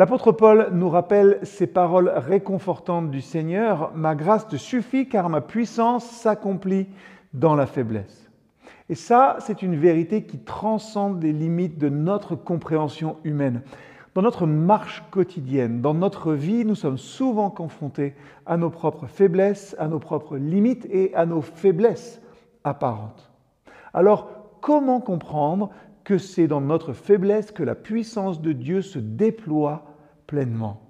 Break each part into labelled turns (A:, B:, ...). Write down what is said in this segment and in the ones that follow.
A: L'apôtre Paul nous rappelle ces paroles réconfortantes du Seigneur, Ma grâce te suffit car ma puissance s'accomplit dans la faiblesse. Et ça, c'est une vérité qui transcende les limites de notre compréhension humaine. Dans notre marche quotidienne, dans notre vie, nous sommes souvent confrontés à nos propres faiblesses, à nos propres limites et à nos faiblesses apparentes. Alors, comment comprendre que c'est dans notre faiblesse que la puissance de Dieu se déploie pleinement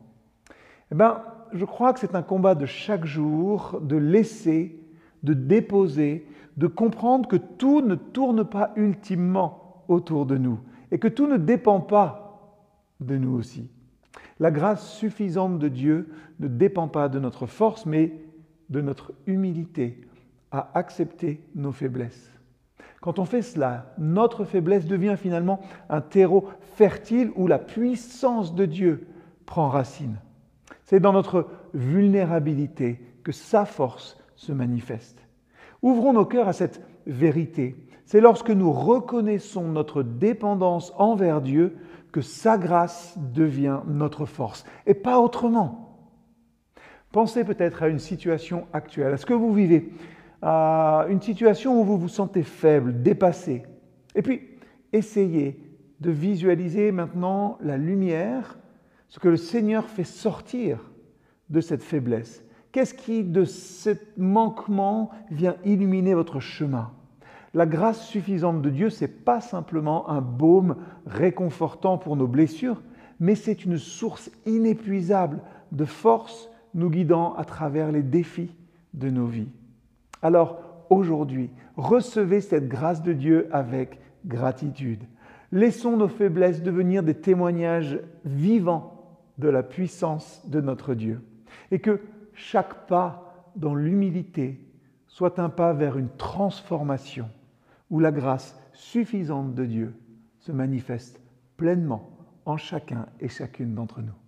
A: Eh bien, je crois que c'est un combat de chaque jour de laisser, de déposer, de comprendre que tout ne tourne pas ultimement autour de nous et que tout ne dépend pas de nous aussi. La grâce suffisante de Dieu ne dépend pas de notre force, mais de notre humilité à accepter nos faiblesses. Quand on fait cela, notre faiblesse devient finalement un terreau fertile où la puissance de Dieu prend racine. C'est dans notre vulnérabilité que sa force se manifeste. Ouvrons nos cœurs à cette vérité. C'est lorsque nous reconnaissons notre dépendance envers Dieu que sa grâce devient notre force, et pas autrement. Pensez peut-être à une situation actuelle, à ce que vous vivez, à une situation où vous vous sentez faible, dépassé? Et puis, essayez de visualiser maintenant la lumière, ce que le Seigneur fait sortir de cette faiblesse. Qu'est-ce qui, de ce manquement, vient illuminer votre chemin? La grâce suffisante de Dieu, ce n'est pas simplement un baume réconfortant pour nos blessures, mais c'est une source inépuisable de force nous guidant à travers les défis de nos vies. Alors, aujourd'hui, recevez cette grâce de Dieu avec gratitude. Laissons nos faiblesses devenir des témoignages vivants de la puissance de notre Dieu. Et que chaque pas dans l'humilité soit un pas vers une transformation où la grâce suffisante de Dieu se manifeste pleinement en chacun et chacune d'entre nous.